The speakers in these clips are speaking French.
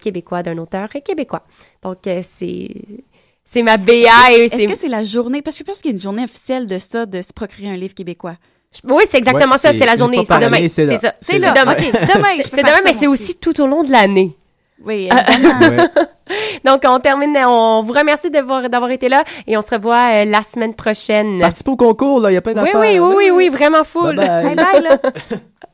québécois d'un auteur québécois. Donc, euh, c'est c'est ma BA. Est-ce que c'est la journée? Parce que je pense qu'il y a une journée officielle de ça, de se procurer un livre québécois. Oui, c'est exactement Ouais, ça. c'est- la journée. C'est demain. c'est C'est là. ça. C'est là. demain. OK, demain, C'est demain, mais c'est aussi tout au long de l'année. Oui, évidemment. Donc, on termine. On vous remercie d'avoir d'avoir été là et on se revoit euh, la semaine prochaine. Participe au concours, là, il y a plein Oui, d'affaires. oui, oui, oui, oui, vraiment full. Bye bye. bye bye, là.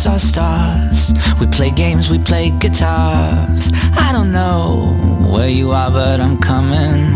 chase our stars. We play games, we play guitars. I don't know where you are, but I'm coming.